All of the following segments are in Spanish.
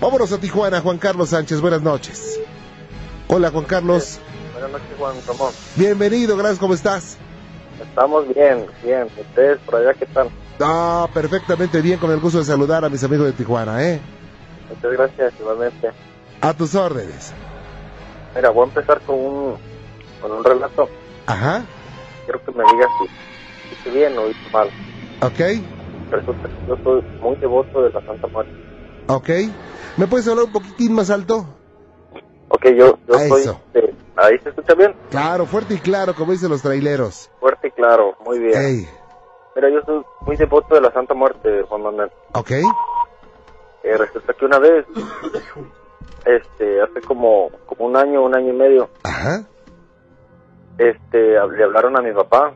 Vámonos a Tijuana, Juan Carlos Sánchez, buenas noches. Hola Juan Carlos. Buenas noches, Juan Ramón. Bienvenido, gracias, ¿cómo estás? Estamos bien, bien. ¿Ustedes por allá qué tal? Ah, perfectamente bien, con el gusto de saludar a mis amigos de Tijuana, ¿eh? Muchas gracias, igualmente. A tus órdenes. Mira, voy a empezar con un, con un relato. Ajá, Quiero que me digas si hice bien o hice mal. ok, Resulta que yo soy muy devoto de la Santa Muerte. ok. ¿Me puedes hablar un poquitín más alto? Ok, yo, yo A soy... eso. de- ¿Ahí se escucha bien? Claro, fuerte y claro, como dicen los traileros. Fuerte y claro, muy bien. Ey, Mira, yo soy muy devoto de la Santa Muerte, Juan Manuel. ok, Eh, resulta que una vez, este, hace como, como un año, un año y medio, ajá, este, le hablaron a mi papá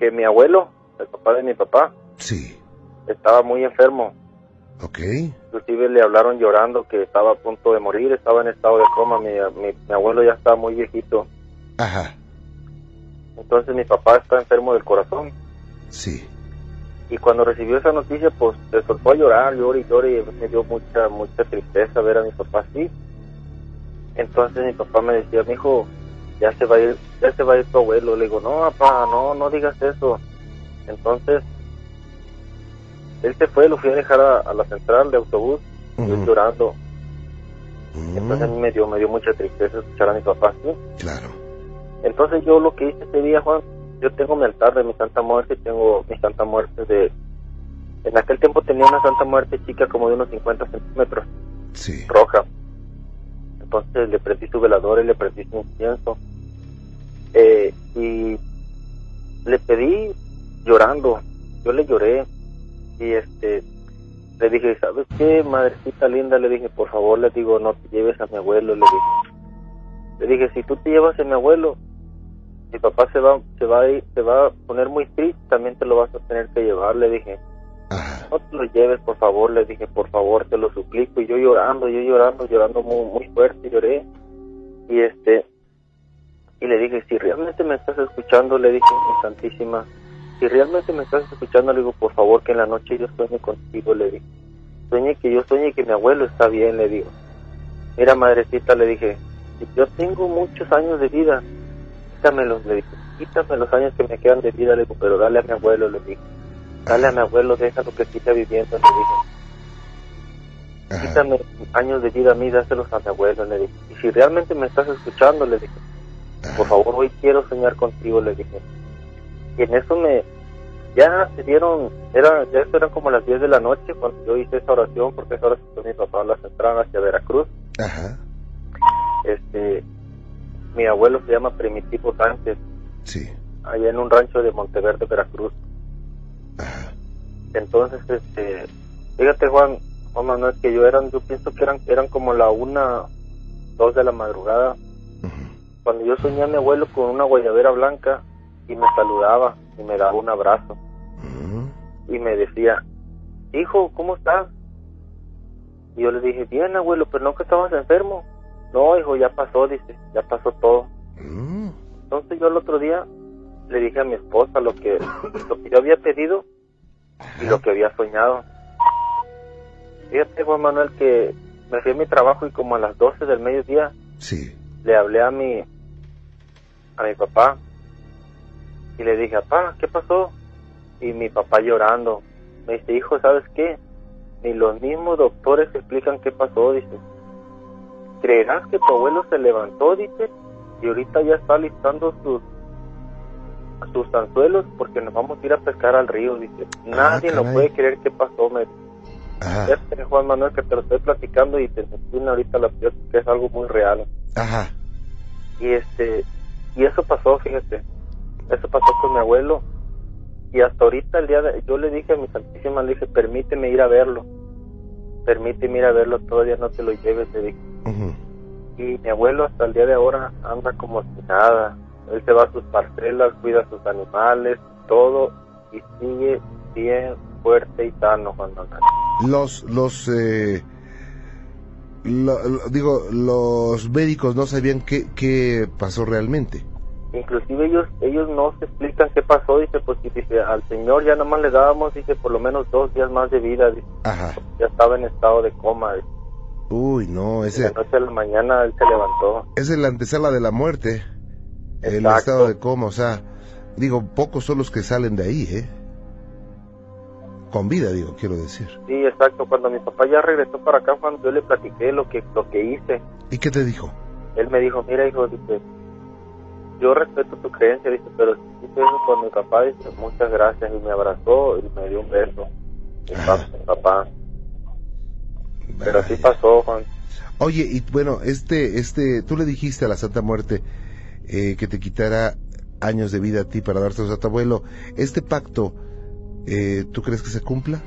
que mi abuelo, el papá de mi papá, sí, estaba muy enfermo. Ok, Inclusive le hablaron llorando que estaba a punto de morir, estaba en estado de coma. Mi, mi, mi abuelo ya estaba muy viejito. ajá, Entonces mi papá está enfermo del corazón. sí, Y cuando recibió esa noticia, pues se soltó a llorar, llora y llora y me dio mucha, mucha tristeza ver a mi papá así. Entonces mi papá me decía, mi hijo, ya se va a ir, ya se va a ir tu abuelo. Le digo, no, papá, no, no digas eso. Entonces, él se fue, lo fui a dejar a, a la central de autobús, yo ujú, llorando. ujú, Entonces a mí me dio, me dio mucha tristeza escuchar a mi papá así. claro, Entonces yo lo que hice ese día, Juan, yo tengo mi altar de mi Santa Muerte, tengo mi Santa Muerte de... En aquel tiempo tenía una Santa Muerte chica como de unos 50 centímetros, sí, roja. Entonces le prendí su velador y le prendí su incienso. Eh, y le pedí llorando, yo le lloré y este le dije, ¿sabes qué, madrecita linda? Le dije, por favor, le digo, no te lleves a mi abuelo, le dije. Le dije, si tú te llevas a mi abuelo, mi papá se va, se va a ir, se va a poner muy triste, también te lo vas a tener que llevar, le dije. ajá, No te lo lleves, por favor, le dije, por favor, te lo suplico. Y yo llorando, yo llorando, llorando muy, muy fuerte, lloré. Y este, y le dije, si realmente me estás escuchando, le dije, mi santísima, si realmente me estás escuchando, le digo, por favor, que en la noche yo sueñe contigo, le dije. Sueñe que yo sueñe que mi abuelo está bien, le digo. Mira, madrecita, le dije, yo tengo muchos años de vida, quítamelos, le dije, quítame los años que me quedan de vida, le digo, pero dale a mi abuelo, le dije. Dale a mi abuelo, déjalo que siga viviendo, le dije. ajá, Quítame años de vida a mí, dáselos a mi abuelo, le dije. Y si realmente me estás escuchando, le dije, por favor, hoy quiero soñar contigo, le dije. Y en eso me, ya se dieron, era, ya eran como las 10 de la noche cuando yo hice esa oración, porque esa oración mi papá a la central hacia Veracruz. ajá, Este, mi abuelo se llama Primitivo Sánchez, sí, allá en un rancho de Monteverde, Veracruz. ajá, Entonces, este, fíjate Juan, Juan Manuel, que yo eran, yo pienso que eran, eran como la una, dos de la madrugada, cuando yo soñé a mi abuelo con una guayabera blanca y me saludaba y me daba un abrazo y me decía, hijo, ¿cómo estás? Y yo le dije, bien abuelo, pero no que estabas enfermo. No, hijo, ya pasó, dice, ya pasó todo. ujú, Entonces yo el otro día le dije a mi esposa lo que, lo que yo había pedido y lo que había soñado. Fíjate, Juan Manuel, que me fui a mi trabajo y como a las 12 del mediodía sí, le hablé a mi, a mi papá y le dije, papá, ¿qué pasó? Y mi papá llorando, me dice, hijo, ¿sabes qué? Ni los mismos doctores explican qué pasó, dice. ¿Creerás que tu abuelo se levantó, dice, y ahorita ya está listando sus sus anzuelos porque nos vamos a ir a pescar al río, dice. Nadie lo caray. puede creer qué pasó, me ajá, este Juan Manuel que te lo estoy platicando y te entiendo ahorita la piel que es algo muy real. ajá, Y este, y eso pasó, fíjate, eso pasó con mi abuelo. Y hasta ahorita el día de, yo le dije a mi santísima, le dije, permíteme ir a verlo. Permíteme ir a verlo, todavía no te lo lleves, le dije. Y mi abuelo hasta el día de ahora anda como si nada. Él se va a sus parcelas, cuida a sus animales, todo, y sigue bien fuerte y sano, Juan Manuel. los, los, eh, lo- lo- digo, los médicos no sabían qué, qué pasó realmente. Inclusive ellos ellos no se explican qué pasó, dice, pues dice, al señor ya nomás le dábamos, dice, por lo menos dos días más de vida, dice, Ajá. ya estaba en estado de coma, dice. Uy, no, de ese, la noche a la mañana él se levantó. es el antesala de la muerte. El Exacto. estado de coma, o sea, digo, pocos son los que salen de ahí, ¿eh? Con vida, digo, quiero decir. Sí, exacto, cuando mi papá ya regresó para acá, cuando yo le platiqué lo que lo que hice, ¿Y qué te dijo? él me dijo, mira hijo, dice, yo respeto tu creencia, dice, pero si hice eso con mi papá, dice, muchas gracias, y me abrazó y me dio un beso. Mi, Ah. pa- mi papá. Pero así pasó, Juan. Oye, y bueno, este, este, tú le dijiste a la Santa Muerte eh, que te quitara años de vida a ti para dárselos a tu abuelo. ¿Este pacto, eh, tú crees que se cumpla?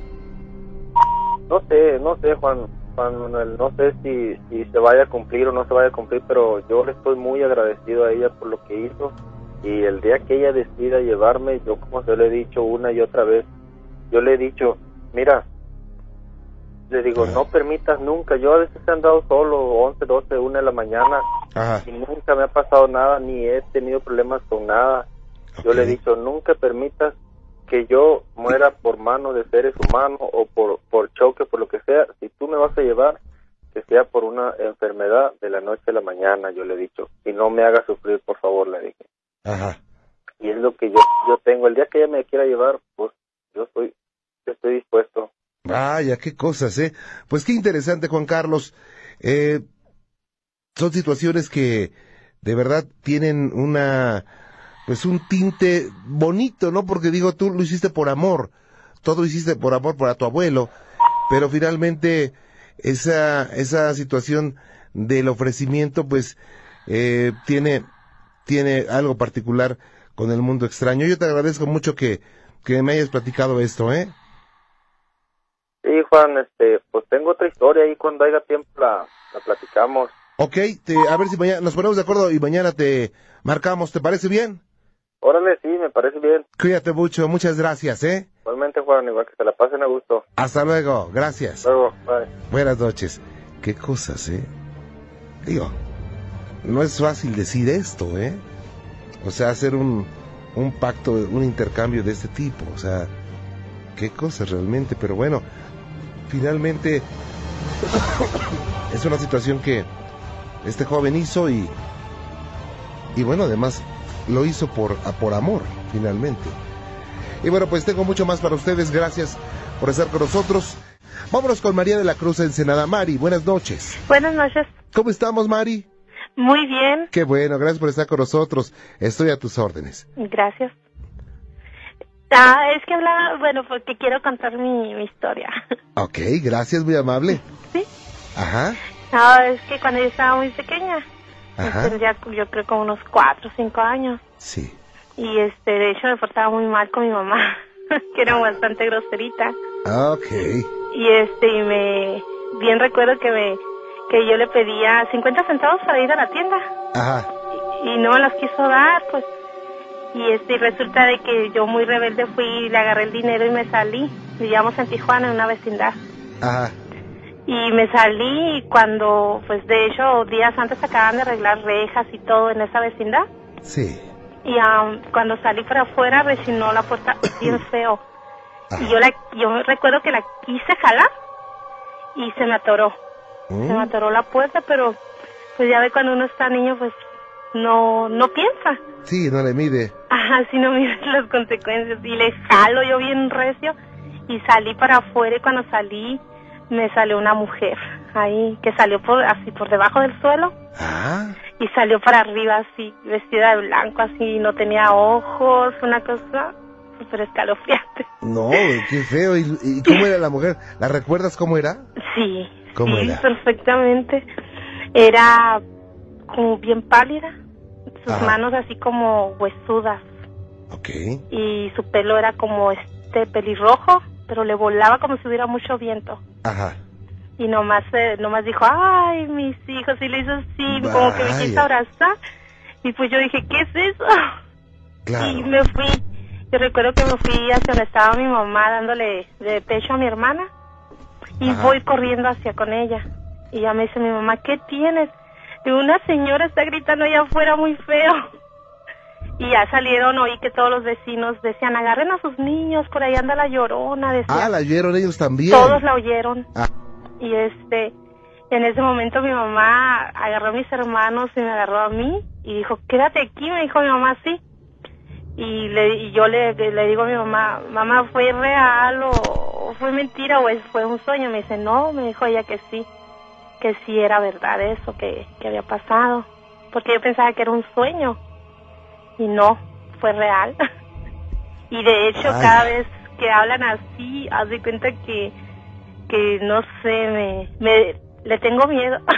No sé, no sé, Juan, Juan Manuel, no sé si, si se vaya a cumplir o no se vaya a cumplir, pero yo le estoy muy agradecido a ella por lo que hizo. Y el día que ella decida llevarme, yo como se lo he dicho una y otra vez, yo le he dicho, mira, le digo, no permitas nunca, yo a veces he andado solo 11, 12, 1 de la mañana Ajá. y nunca me ha pasado nada, ni he tenido problemas con nada. Yo le he dicho, nunca permitas que yo muera por mano de seres humanos o por, por choque, por lo que sea. Si tú me vas a llevar, que sea por una enfermedad de la noche a la mañana, yo le he dicho. Y no me haga sufrir, por favor, le dije. Ajá. Y es lo que yo, yo tengo. El día que ella me quiera llevar, pues yo estoy, yo estoy dispuesto. Vaya, qué cosas, ¿eh? Pues qué interesante, Juan Carlos. Eh, son situaciones que de verdad tienen una, pues un tinte bonito, ¿no? Porque digo, tú lo hiciste por amor, todo lo hiciste por amor para tu abuelo, pero finalmente esa, esa situación del ofrecimiento, pues, eh, tiene, tiene algo particular con el mundo extraño. Yo te agradezco mucho que, que me hayas platicado esto, ¿eh? Sí, Juan, este, pues tengo otra historia y cuando haya tiempo la, la platicamos. Ok, te, a ver si mañana nos ponemos de acuerdo y mañana te marcamos, ¿te parece bien? Órale, sí, me parece bien. Cuídate mucho, muchas gracias, ¿eh? Igualmente, Juan, igual que se la pasen a gusto. Hasta luego, gracias. Luego, bye. Buenas noches. Qué cosas, ¿eh? Digo, no es fácil decir esto, ¿eh? O sea, hacer un, un pacto, un intercambio de este tipo, o sea, qué cosas realmente, pero bueno, finalmente es una situación que este joven hizo y, y bueno, además lo hizo por, por amor, finalmente. Y bueno, pues tengo mucho más para ustedes, gracias por estar con nosotros. Vámonos con María de la Cruz Ensenada. Mari, buenas noches. Buenas noches. ¿Cómo estamos, Mari? Muy bien, Qué bueno, gracias por estar con nosotros. Estoy a tus órdenes. gracias. Ah, es que hablaba, bueno, porque quiero contar mi, mi historia. Ok, gracias, muy amable. ¿Sí? Ajá, Ah, es que cuando yo estaba muy pequeña, ajá. tendría yo creo como unos cuatro o cinco años, Sí. y este, de hecho me portaba muy mal con mi mamá, que era bastante groserita, Ok. y este, y me, bien recuerdo que me, que yo le pedía 50 centavos para ir a la tienda, Ajá. y no me los quiso dar, pues. Y este y resulta de que yo muy rebelde fui, le agarré el dinero y me salí. Vivíamos en Tijuana, en una vecindad. Ajá. Y me salí y cuando, pues de hecho, días antes acaban de arreglar rejas y todo en esa vecindad. Sí. Y am, cuando salí para afuera resinó la puerta bien feo. Ajá. Y yo, la, yo recuerdo que la quise jalar y se me atoró. ¿Mm? Se me atoró la puerta, pero pues ya ve cuando uno está niño, pues no, no piensa. Sí, no le mide. Ajá, si no miras las consecuencias. Y le jalo yo bien recio y salí para afuera y cuando salí me salió una mujer ahí que salió por así por debajo del suelo Ah, y salió para arriba así vestida de blanco así no tenía ojos una cosa súper escalofriante no, qué feo. ¿Y, y cómo era la mujer? ¿La recuerdas cómo era? sí ¿Cómo sí era? perfectamente era como bien pálida sus Ajá. manos así como huesudas Ok. y su pelo era como este pelirrojo, pero le volaba como si hubiera mucho viento. Ajá. Y nomás, eh, nomás dijo, ay, mis hijos, y le hizo así, como que me quiso abrazar. Y pues yo dije, ¿qué es eso? Claro. Y me fui. Yo recuerdo que me fui hacia donde estaba mi mamá dándole de pecho a mi hermana. Y Ajá. voy corriendo hacia con ella. Y ya me dice mi mamá, ¿qué tienes? Y una señora está gritando allá afuera muy feo. Y ya salieron, oí que todos los vecinos decían, agarren a sus niños, por ahí anda la llorona, decían. Ah, la oyeron ellos también. Todos la oyeron. Ah. Y este, en ese momento mi mamá agarró a mis hermanos y me agarró a mí y dijo, quédate aquí, me dijo mi mamá, sí. Y, le, y yo le, le digo a mi mamá, mamá, ¿fue real o, fue mentira o fue un sueño? Me dice, no, me dijo ella que sí, que sí era verdad eso que, que había pasado. Porque yo pensaba que era un sueño y no, fue real. y de hecho Ay. cada vez que hablan así, haz de cuenta que, que no sé, me, me le tengo miedo.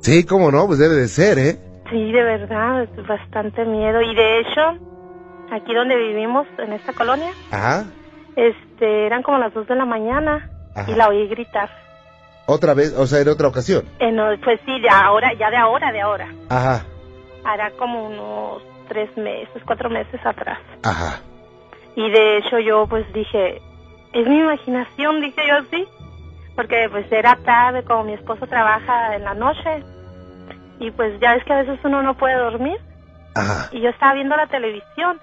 Sí, cómo no, pues debe de ser, ¿eh? sí, de verdad, es bastante miedo. Y de hecho, aquí donde vivimos, en esta colonia, Ajá. este, eran como las dos de la mañana Ajá. y la oí gritar. Otra vez, o sea, en otra ocasión. En, pues sí, de ahora, ya de ahora, de ahora. Ajá, Hará como unos tres meses, cuatro meses atrás. ajá. Y de hecho yo pues dije, es mi imaginación, dije yo así, porque pues era tarde, como mi esposo trabaja en la noche, y pues ya ves que a veces uno no puede dormir, Ajá. y yo estaba viendo la televisión,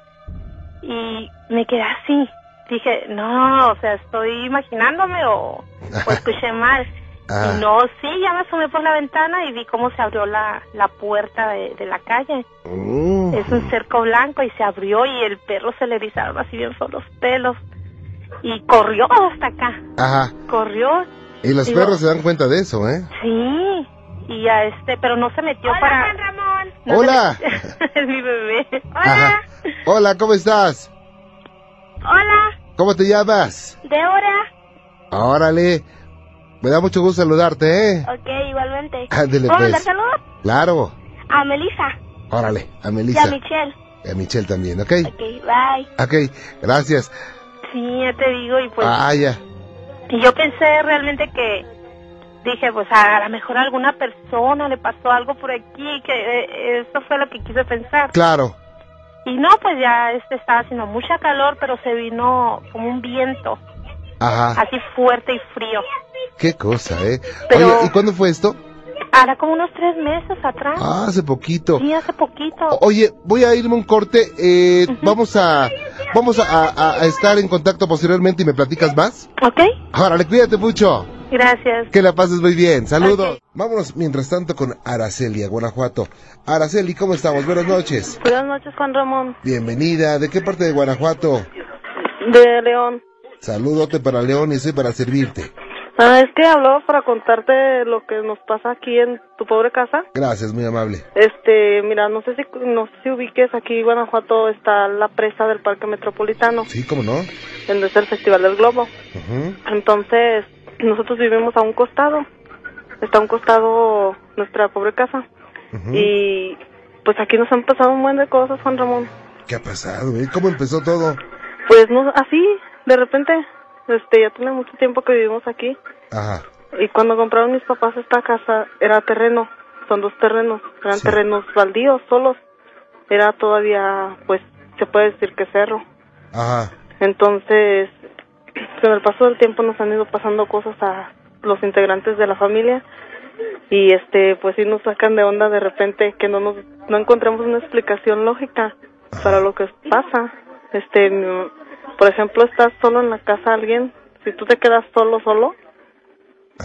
y me quedé así, dije, no, o sea, estoy imaginándome o, o escuché mal. Ah. Y no, sí, ya me asomé por la ventana y vi cómo se abrió la, la puerta de, de la calle. Mm. Es un cerco blanco y se abrió y el perro se le erizaron así bien son los pelos. Y corrió hasta acá. Ajá. Corrió, Y los Digo- perros se dan cuenta de eso, ¿eh? sí. Y a este, pero no se metió para. Juan Ramón. no Hola. met- es mi bebé. Ajá. Hola, ¿cómo estás? Hola, ¿Cómo te llamas? Débora. Órale. Me da mucho gusto saludarte, ¿eh? Ok, igualmente. Ándele, ¿Puedo mandar pues. saludos? Claro. A Melissa Órale, a y Melissa. a Michelle. Y a Michelle también, ¿ok? Ok, bye. Ok, gracias. Sí, ya te digo, y pues. Ah, ya. Y yo pensé realmente que. Dije, pues a lo mejor a alguna persona le pasó algo por aquí, que eh, eso fue lo que quise pensar. Claro. Y no, pues ya este estaba haciendo mucha calor, pero se vino como un viento, Ajá. así fuerte y frío. Qué cosa, ¿eh? Pero- Oye, ¿y cuándo fue esto? Hará como unos tres meses atrás. Ah, hace poquito. Sí, hace poquito. O- Oye, voy a irme un corte. Eh, Vamos a vamos a, a- a estar en contacto posteriormente y me platicas más. ¿Ok? Órale, cuídate mucho. Gracias. Que la pases muy bien. Saludos. Vámonos mientras tanto con Araceli, a Guanajuato. Araceli, ¿cómo estamos? Buenas noches. Buenas noches, Juan Ramón, Bienvenida. ¿De qué parte de Guanajuato? de León. Saludote para León y soy para servirte. Ah, es que hablaba para contarte lo que nos pasa aquí en tu pobre casa. Gracias, muy amable. Este, mira, no sé si no sé si ubiques aquí en Guanajuato está la presa del Parque Metropolitano, Sí, ¿cómo no? donde está el Festival del Globo. Ujú. Entonces, nosotros vivimos a un costado. Está a un costado nuestra pobre casa. Ujú. Y pues aquí nos han pasado un buen de cosas, Juan Ramón. ¿Qué ha pasado? eh? ¿Cómo empezó todo? Pues no así, de repente, este, ya tiene mucho tiempo que vivimos aquí. Ajá. Y cuando compraron mis papás esta casa, era terreno, son dos terrenos, eran Sí. terrenos baldíos, solos. Era todavía, pues, se puede decir que cerro. Ajá. Entonces, con el paso del tiempo nos han ido pasando cosas a los integrantes de la familia y este, pues sí nos sacan de onda de repente que no nos, no encontramos una explicación lógica para lo que pasa. Este, por ejemplo, estás solo en la casa alguien, si tú te quedas solo, solo,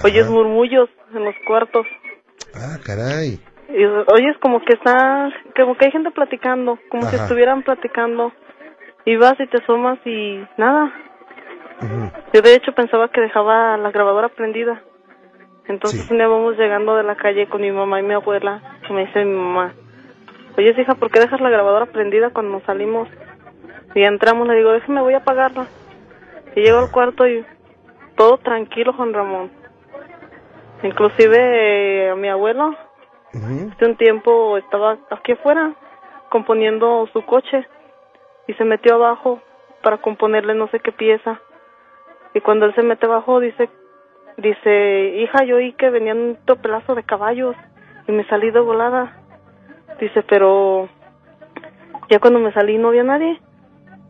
oyes murmullos en los cuartos. Ah, caray. Y oyes como que está, como que hay gente platicando, como si Ajá. estuvieran platicando. Y vas y te asomas y nada. Yo de hecho pensaba que dejaba la grabadora prendida. Entonces Sí. un día vamos llegando de la calle con mi mamá y mi abuela. Y me dice mi mamá, oye hija, ¿por qué dejas la grabadora prendida cuando salimos? Y entramos, le digo, déjame, voy a apagarla. Y llego al cuarto y todo tranquilo, Juan Ramón. Inclusive eh, a mi abuelo, Ujú. hace un tiempo estaba aquí afuera componiendo su coche y se metió abajo para componerle no sé qué pieza. Y cuando él se mete abajo dice, dice, hija, yo oí que venían un tropelazo de caballos y me salí de volada. Dice, pero ya cuando me salí no había nadie.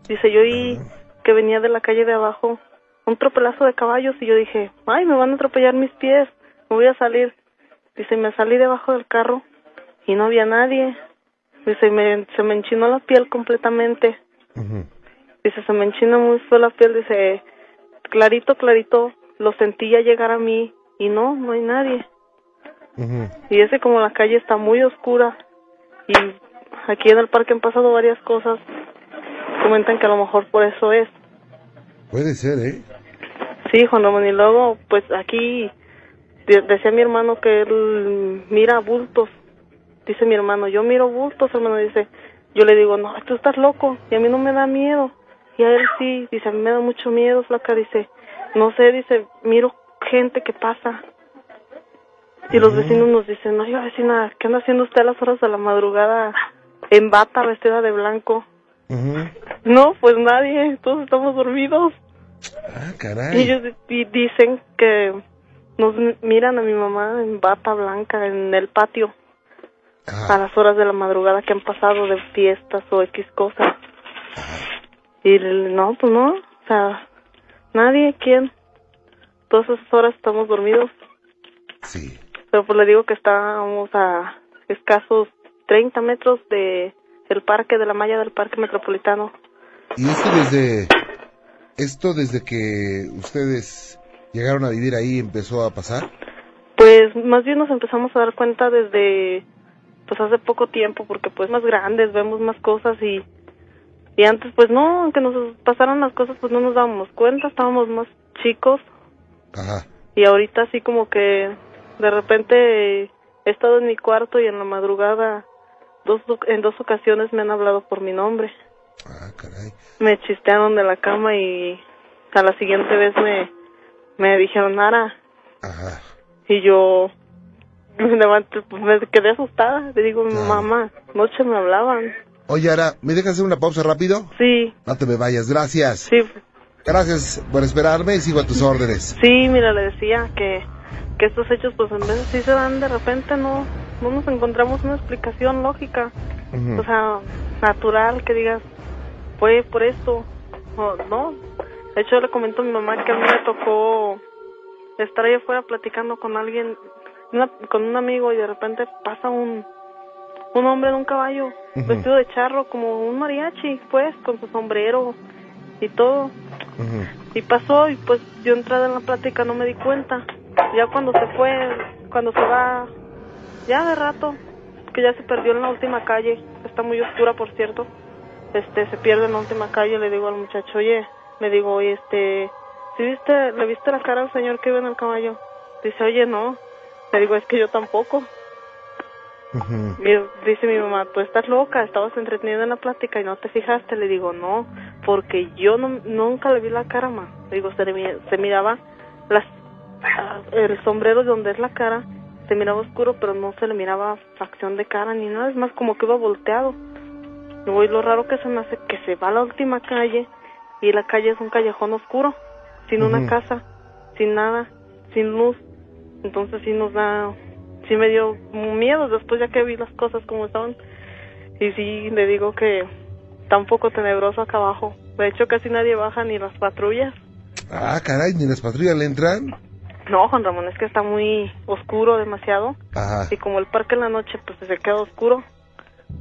Dice, yo oí que venía de la calle de abajo un tropelazo de caballos y yo dije, ay, me van a atropellar mis pies, me voy a salir. Dice, me salí debajo del carro y no había nadie. Dice, me, se me enchinó la piel completamente. Dice, se me enchina muy feo la piel. Dice, clarito, clarito, lo sentía llegar a mí. Y no, no hay nadie. Y ese como la calle está muy oscura. Y aquí en el parque han pasado varias cosas. Comentan que a lo mejor por eso es. Puede ser, ¿eh? Sí, Juan Ramón. Y luego, pues aquí de- decía mi hermano que él mira bultos. Dice mi hermano, yo miro bultos, hermano. Dice, yo le digo, no, tú estás loco. Y a mí no me da miedo. Y a él sí. Dice, a mí me da mucho miedo, flaca. Dice, no sé, dice, miro gente que pasa. Y los vecinos nos dicen, no, yo vecina, ¿qué anda haciendo usted a las horas de la madrugada en bata vestida de blanco? No, pues nadie, todos estamos dormidos. Ah, Y caray. ellos di- dicen que nos miran a mi mamá en bata blanca en el patio a Ah, las horas de la madrugada que han pasado de fiestas o X cosas. Y el- no, pues no, o sea, nadie, ¿quién? Todas esas horas estamos dormidos. sí. Pero pues le digo que estamos a escasos 30 metros de el parque, de la malla del parque metropolitano. ¿Y esto desde, esto desde que ustedes llegaron a vivir ahí empezó a pasar? Pues más bien nos empezamos a dar cuenta desde pues hace poco tiempo porque pues más grandes vemos más cosas y y antes pues no, aunque nos pasaran las cosas pues no nos dábamos cuenta, estábamos más chicos Ajá. y ahorita así como que de repente he estado en mi cuarto y en la madrugada dos en dos ocasiones me han hablado por mi nombre. Ah, caray. Me chistearon de la cama y a la siguiente vez me me dijeron Nara Ajá. y yo me levanté, pues me quedé asustada. Le digo, Claro. mamá, noche me hablaban. Oye, Ara, ¿me dejas hacer una pausa rápido? Sí, No te me vayas, gracias. sí, Gracias por esperarme y sigo a tus órdenes. sí, mira, le decía que, que estos hechos pues en veces sí se dan de repente, no, no nos encontramos una explicación lógica, o sea, natural, que digas, fue por esto, o no. De hecho, le comento a mi mamá que a mí me tocó estar ahí afuera platicando con alguien, una- con un amigo y de repente pasa un, un hombre en un caballo, vestido de charro, como un mariachi, pues, con su sombrero y todo. Y pasó y pues yo entrada en la plática no me di cuenta. Ya cuando se fue, cuando se va, ya de rato, que ya se perdió en la última calle, está muy oscura por cierto, este, se pierde en la última calle, le digo al muchacho, oye, le digo, oye, este, ¿sí viste, le viste la cara al señor que iba en el caballo? Dice, oye, no. Le digo, es que yo tampoco. Y dice mi mamá, tú estás loca, estabas entretenida en la plática y no te fijaste. Le digo, no, porque yo no, nunca le vi la cara, ma. Le digo, se, se miraba las, el sombrero de donde es la cara, se miraba oscuro, pero no se le miraba facción de cara ni nada, es más como que iba volteado. Y voy, lo raro que se me hace que se va a la última calle y la calle es un callejón oscuro, sin una casa, sin nada, sin luz. Entonces sí nos da, sí me dio miedo después ya que vi las cosas como estaban. Y sí, le digo que está un poco tenebroso acá abajo. De hecho casi nadie baja ni las patrullas. Ah, caray, ni las patrullas le entran. No, Juan Ramón, es que está muy oscuro demasiado. Ajá, Y como el parque en la noche pues se queda oscuro,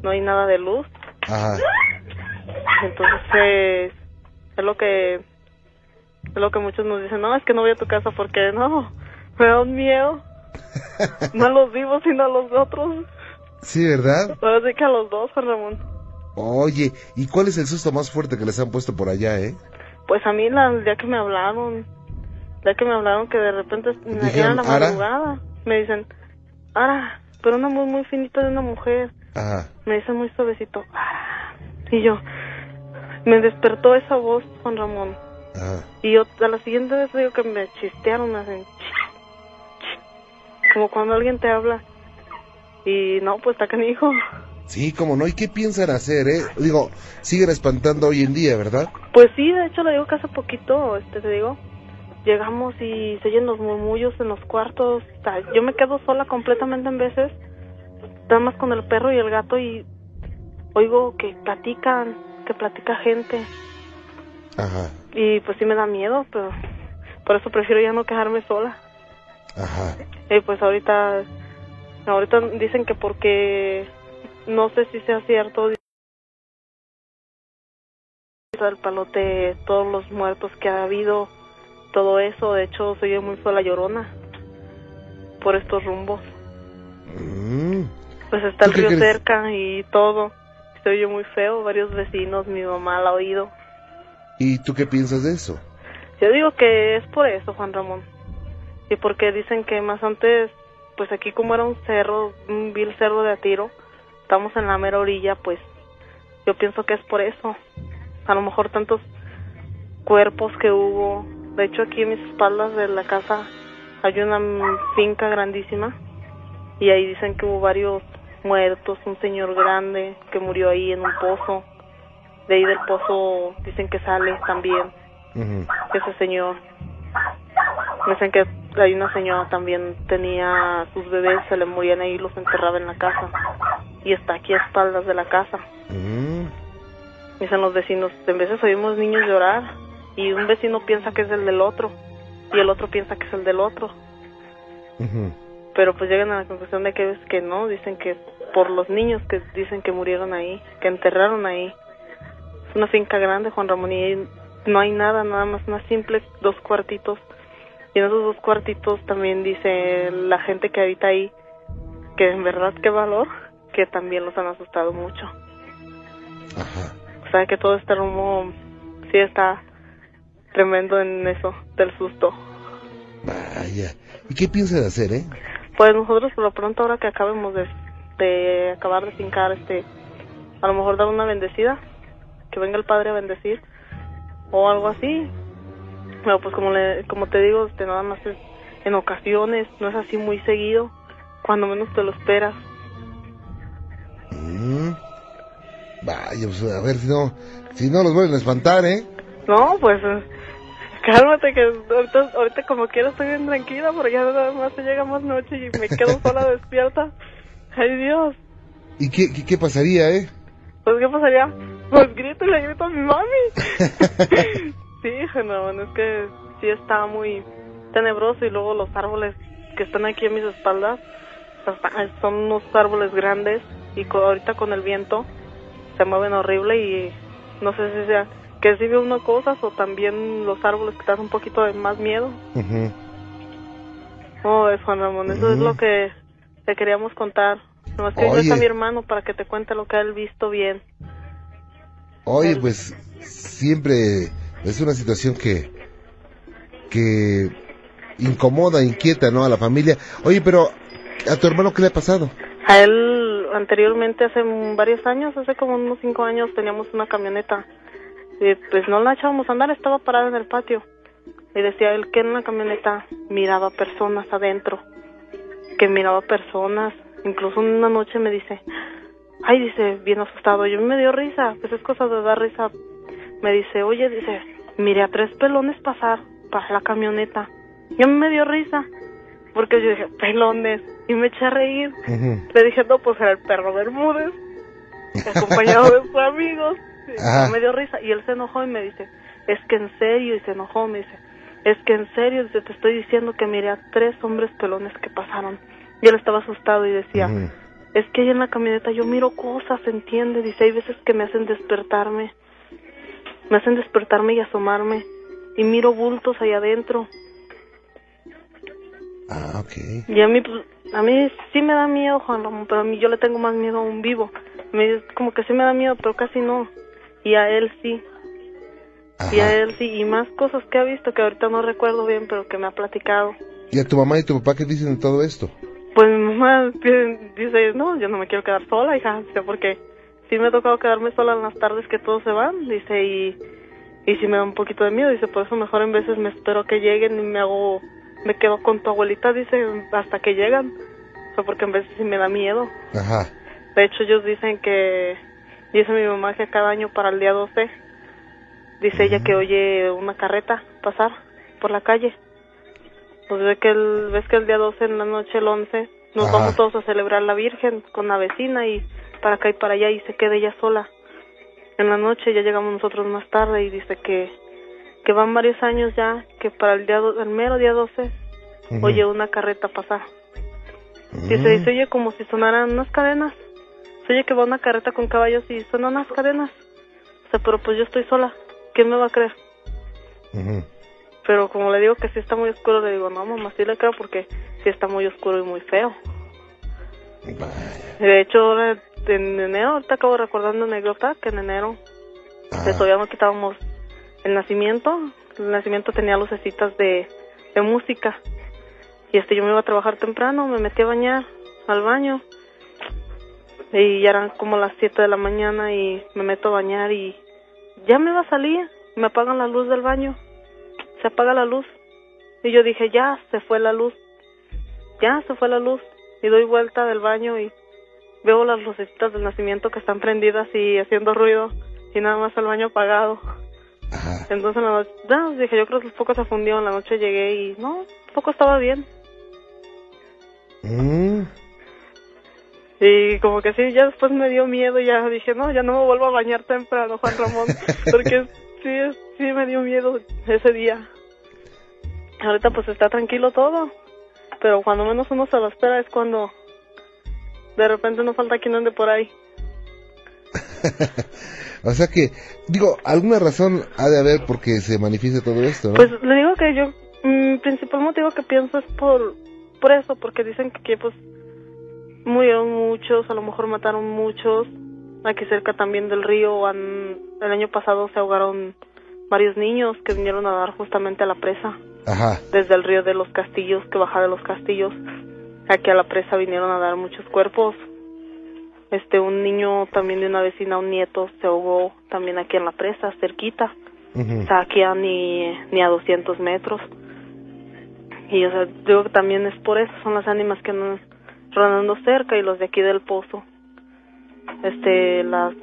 no hay nada de luz. ajá. Entonces es lo que es lo que muchos nos dicen, no, es que no voy a tu casa porque no, me da un miedo. No a los vivos, sino a los otros. Sí, ¿verdad? Ahora sí que a los dos, Juan Ramón. Oye, ¿y cuál es el susto más fuerte que les han puesto por allá, eh? Pues a mí la, el día que me hablaron, día que me hablaron que de repente dijeron, la madrugada, me dicen, Ara, pero una voz muy finita de una mujer, Ajá. me dicen muy suavecito, Ara. Y yo, me despertó esa voz, Juan Ramón. Ajá. Y yo, a la siguiente vez digo que me chistearon, me hacen, como cuando alguien te habla. Y no, pues está canijo. Sí, cómo no. ¿Y qué piensan hacer, eh? Digo, siguen espantando hoy en día, ¿verdad? Pues sí, de hecho le digo que hace poquito, este, te digo, llegamos y se oyen los murmullos en los cuartos. O sea, yo me quedo sola completamente en veces, nada más con el perro y el gato y oigo que platican, que platica gente. Ajá, Y pues sí me da miedo, pero por eso prefiero ya no quedarme sola. ajá. Y pues ahorita, ahorita dicen que porque no sé si sea cierto el palote, todos los muertos que ha habido, todo eso. De hecho, soy muy sola llorona por estos rumbos. Mm. Pues está el ¿Tú qué río crees? cerca y todo. Se oye muy feo, varios vecinos, mi mamá la ha oído. ¿Y tú qué piensas de eso? Yo digo que es por eso, Juan Ramón. Y porque dicen que más antes, pues aquí como era un cerro, un vil cerro de a tiro, estamos en la mera orilla, pues yo pienso que es por eso. A lo mejor tantos cuerpos que hubo. De hecho, aquí en mis espaldas de la casa hay una finca grandísima y ahí dicen que hubo varios muertos, un señor grande que murió ahí en un pozo. De ahí del pozo dicen que sale también Ujú. ese señor. Dicen que hay una señora también tenía sus bebés, se le morían ahí y los enterraba en la casa. Y está aquí a espaldas de la casa. Mm. Dicen los vecinos, en veces oímos niños llorar y un vecino piensa que es el del otro y el otro piensa que es el del otro. Pero pues llegan a la conclusión de que es que no, dicen que por los niños que dicen que murieron ahí, que enterraron ahí. Es una finca grande, Juan Ramón, y no hay nada, nada más una simple dos cuartitos. Y en esos dos cuartitos también dice la gente que habita ahí, que en verdad qué valor, que también los han asustado mucho. Ajá. O sea que todo este rumbo sí está tremendo en eso, del susto. Vaya. ¿Y qué piensas de hacer, eh? Pues nosotros por lo pronto ahora que acabemos de, de acabar de fincar, este, a lo mejor dar una bendecida, que venga el padre a bendecir o algo así. Pero pues como le, como te digo, este, nada más es en ocasiones, no es así muy seguido, cuando menos te lo esperas. Mm. Vaya, pues a ver si no, si no los vuelven a espantar, ¿eh? No, pues cálmate que ahorita, ahorita como quiera estoy bien tranquila, pero ya nada más se llega más noche y me quedo sola despierta. Ay Dios. ¿Y qué, qué, qué pasaría, eh? Pues, ¿qué pasaría? Pues grito y le grito a mi mami. sí, no, es que sí está muy tenebroso y luego los árboles que están aquí en mis espaldas son unos árboles grandes y ahorita con el viento se mueven horrible y no sé si sea que sí veo unas cosas o también los árboles que te dan un poquito de más miedo. Ujú. Oh, es Juan Ramón, eso es lo que te queríamos contar. No es que yo Oye. está mi hermano para que te cuente lo que ha él visto bien. Oye, pues siempre es una situación que que incomoda, inquieta, ¿no? A la familia. Oye, pero a tu hermano qué le ha pasado? A él anteriormente, hace varios años, hace como unos cinco años, teníamos una camioneta. Y pues no la echábamos a andar, estaba parada en el patio. Y decía él que en la camioneta miraba personas adentro. Que miraba personas. Incluso una noche me dice, ay, dice, bien asustado. Yo me dio risa, pues es cosa de dar risa. Me dice, oye, dice, miré a tres pelones pasar para la camioneta. Yo me dio risa. Porque yo dije, pelones. Y me eché a reír. Le dije, no, pues era el perro Bermúdez, acompañado de sus amigos. Ajá. Me dio risa y él se enojó y me dice, es que en serio, y se enojó, me dice, es que en serio, dice, te estoy diciendo que miré a tres hombres pelones que pasaron. Y él estaba asustado y decía, es que ahí en la camioneta yo miro cosas, ¿entiende? Dice, hay veces que me hacen despertarme, me hacen despertarme y asomarme, y miro bultos ahí adentro. Ah, ok. Y a mí, pues, a mí sí me da miedo, Juan Ramón, pero a mí yo le tengo más miedo a un vivo. Me, como que sí me da miedo, pero casi no. Y a él sí, y a él sí. Y más cosas que ha visto que ahorita no recuerdo bien, pero que me ha platicado. ¿Y a tu mamá y tu papá qué dicen de todo esto? Pues mi mamá dice, no, yo no me quiero quedar sola, hija, dice, porque sí me ha tocado quedarme sola en las tardes que todos se van, dice, y, y sí me da un poquito de miedo, dice, por eso mejor en veces me espero que lleguen y me hago, me quedo con tu abuelita, dice, hasta que llegan, o sea, porque en veces sí me da miedo. Ajá. De hecho, ellos dicen que, dice mi mamá que cada año para el día 12, dice ella que oye una carreta pasar por la calle. Pues ve que el, ves que el día 12 en la noche, el 11, nos Ajá. vamos todos a celebrar la Virgen con la vecina y para acá y para allá y se queda ella sola. En la noche ya llegamos nosotros más tarde y dice que, que van varios años ya, que para el día, do- el mero día 12, Ujú. oye una carreta pasar. Dice, Mm. dice, oye, como si sonaran unas cadenas. Se oye que va una carreta con caballos y suenan unas cadenas. O sea, pero pues yo estoy sola. ¿Quién me va a creer? Pero como le digo que sí está muy oscuro, le digo, no, mamá, sí le creo porque sí está muy oscuro y muy feo. Vaya. De hecho, ahora en enero, ahorita acabo una anécdota que en enero de todavía no quitábamos el nacimiento. El nacimiento tenía lucecitas de, de música. Y este, yo me iba a trabajar temprano, me metí a bañar al baño. Y ya eran como las 7 de la mañana y me meto a bañar y ya me va a salir. Me apagan la luz del baño. Se apaga la luz. Y yo dije, ya, se fue la luz. Ya, se fue la luz. Y doy vuelta del baño y veo las lucecitas del nacimiento que están prendidas y haciendo ruido y nada más el baño apagado. Ajá. Entonces en la noche, no, dije, yo creo que el foco se fundió. En la noche llegué y no, el foco estaba bien. Mm, Y como que sí, ya después me dio miedo. Ya dije, no, ya no me vuelvo a bañar temprano, Juan Ramón. porque sí, sí me dio miedo ese día. Ahorita pues está tranquilo todo. Pero cuando menos uno se lo espera es cuando de repente no falta quien ande por ahí. o sea que, digo, alguna razón ha de haber porque se manifieste todo esto, ¿no? Pues le digo que yo, mi principal motivo que pienso es por, por eso, porque dicen que pues murieron muchos, a lo mejor mataron muchos, aquí cerca también del río, han- el año pasado se ahogaron varios niños que vinieron a dar justamente a la presa, Ajá. desde el río de los castillos, que baja de los castillos, aquí a la presa vinieron a dar muchos cuerpos. Este, un niño también de una vecina, un nieto, se ahogó también aquí en la presa, cerquita. O sea, aquí a ni, ni a 200 metros. Y o sea, digo que también es por eso, son las ánimas que andan rodando cerca y los de aquí del pozo. Este, las,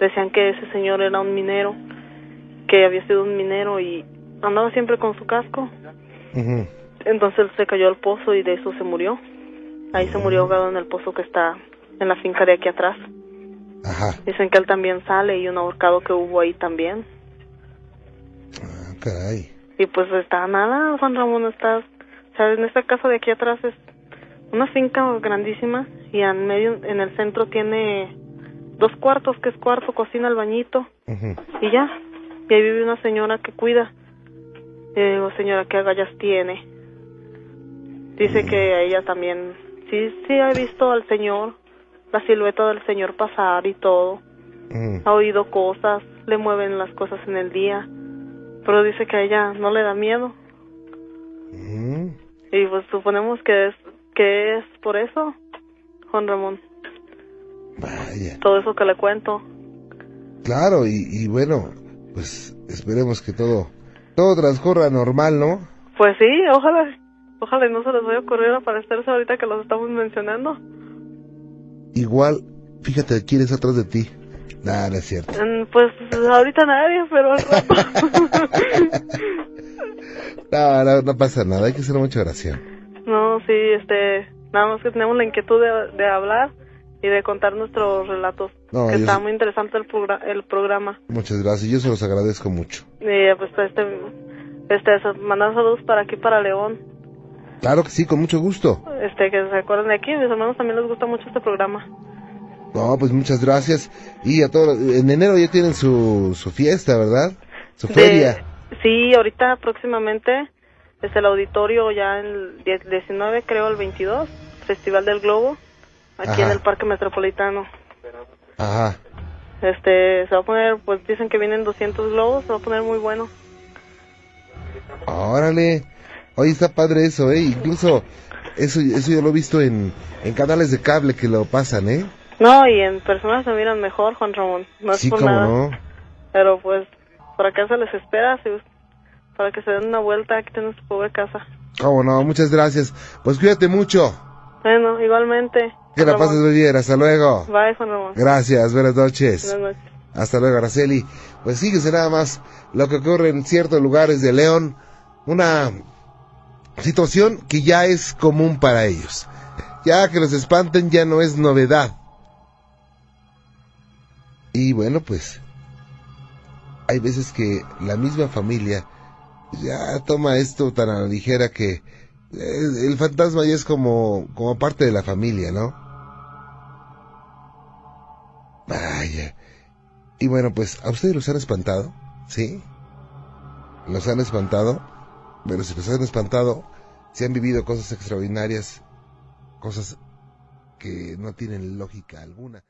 decían que ese señor era un minero, que había sido un minero y andaba siempre con su casco. Entonces él se cayó al pozo y de eso se murió. Ahí se murió ahogado en el pozo que está en la finca de aquí atrás. Ajá. Dicen que él también sale y un ahorcado que hubo ahí también. Ah, caray. Y pues está nada, Juan Ramón, está, o sea, en esta casa de aquí atrás es una finca grandísima y en medio, en el centro tiene dos cuartos, que es cuarto, cocina, el bañito y ya. Y ahí vive una señora que cuida. Y le digo, señora, ¿qué agallas tiene? Dice que ella también, sí, sí ha visto al señor, la silueta del señor pasar y todo. Ha oído cosas, le mueven las cosas en el día. Pero dice que a ella no le da miedo. Y pues suponemos que es, que es por eso, Juan Ramón. Vaya. Todo eso que le cuento. Claro, y, y bueno, pues esperemos que todo, todo transcurra normal, ¿no? Pues sí, ojalá, ojalá y no se les vaya a ocurrir aparecerse ahorita que los estamos mencionando. Igual, fíjate quién es atrás de ti. No es cierto. Mm, Pues ahorita nadie, pero al rato. No, no, no pasa nada, hay que hacer mucha oración. Sí, este, nada más que tenemos la inquietud de, de hablar y de contar nuestros relatos. No, que está muy interesante el, progra- el programa. Muchas gracias, yo se los agradezco mucho. Y pues este, este, mandar saludos para aquí, para León. Claro que sí, con mucho gusto. Este, que se acuerden de aquí, mis hermanos también les gusta mucho este programa. No, pues muchas gracias. Y a todos, en enero ya tienen su, su fiesta, ¿verdad? Su De- feria. sí, ahorita próximamente es el auditorio ya el 10 19, creo el 22, Festival del Globo, aquí Ajá. en el Parque Metropolitano. Ajá. Este, se va a poner, pues dicen que vienen 200 globos, se va a poner muy bueno. Órale. Oye, está padre eso, ¿eh? Incluso eso, eso yo lo he visto en, en canales de cable que lo pasan, ¿eh? No, y en personas se miran mejor, Juan Ramón, no es sí, por nada. no. Pero pues, por acá se les espera, si- para que se den una vuelta aquí en su pobre casa. Cómo no, muchas gracias. Pues cuídate mucho. Bueno, igualmente. Que la pases muy bien. Hasta luego. Bye, Juan Ramón. Gracias, buenas noches. Buenas noches. Hasta luego, Araceli. Pues síguese nada más lo que ocurre en ciertos lugares de León. Una situación que ya es común para ellos. Ya que los espanten ya no es novedad. Y bueno, pues hay veces que la misma familia ya toma esto tan a la ligera que eh, el fantasma ya es como, como parte de la familia, ¿no? Y bueno, pues a ustedes los han espantado, ¿sí? Los han espantado, pero si los han espantado, si han vivido cosas extraordinarias, cosas que no tienen lógica alguna.